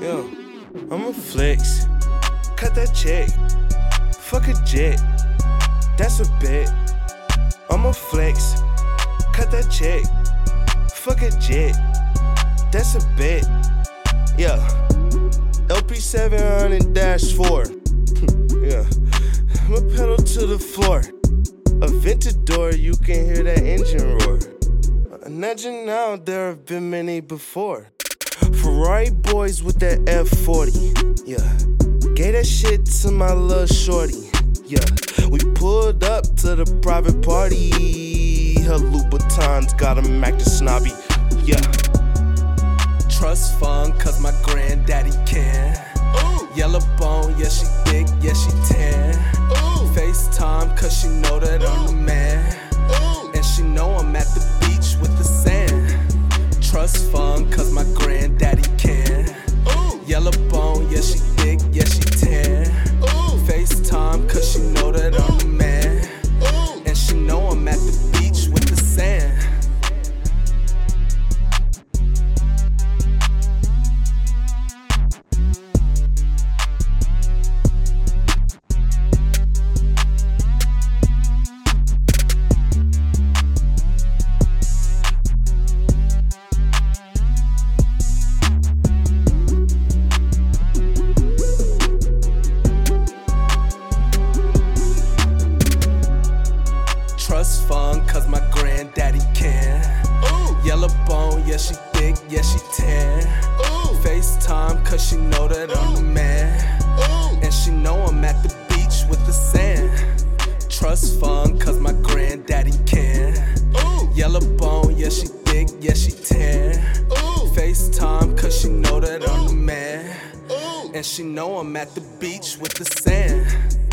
Yo, I'ma flex. Cut that check. Fuck a jet. That's a bet. I'ma flex. Cut that check. Fuck a jet. That's a bet. Yeah. LP 700 dash 4. yeah. I'ma pedal to the floor. Aventador, you can hear that engine roar. Imagine now, there have been many before. Ferrari boys with that F40. Yeah. Gave that shit to my little shorty. Yeah. We pulled up to the private party. Her Louboutins got a Mac to snobby. Yeah. Trust fund, cause my granddaddy can. Yellow bone, yeah, she thick, yeah, she tan. FaceTime, cause she know that I'm the man. Cause she know that I'm the man. And she know I'm at the beach with the sand. Trust fund, cause my granddaddy can. Yellow bone, yeah, she thick, yeah, she tan. FaceTime, cause she know that I'm the man. And she know I'm at the beach with the sand.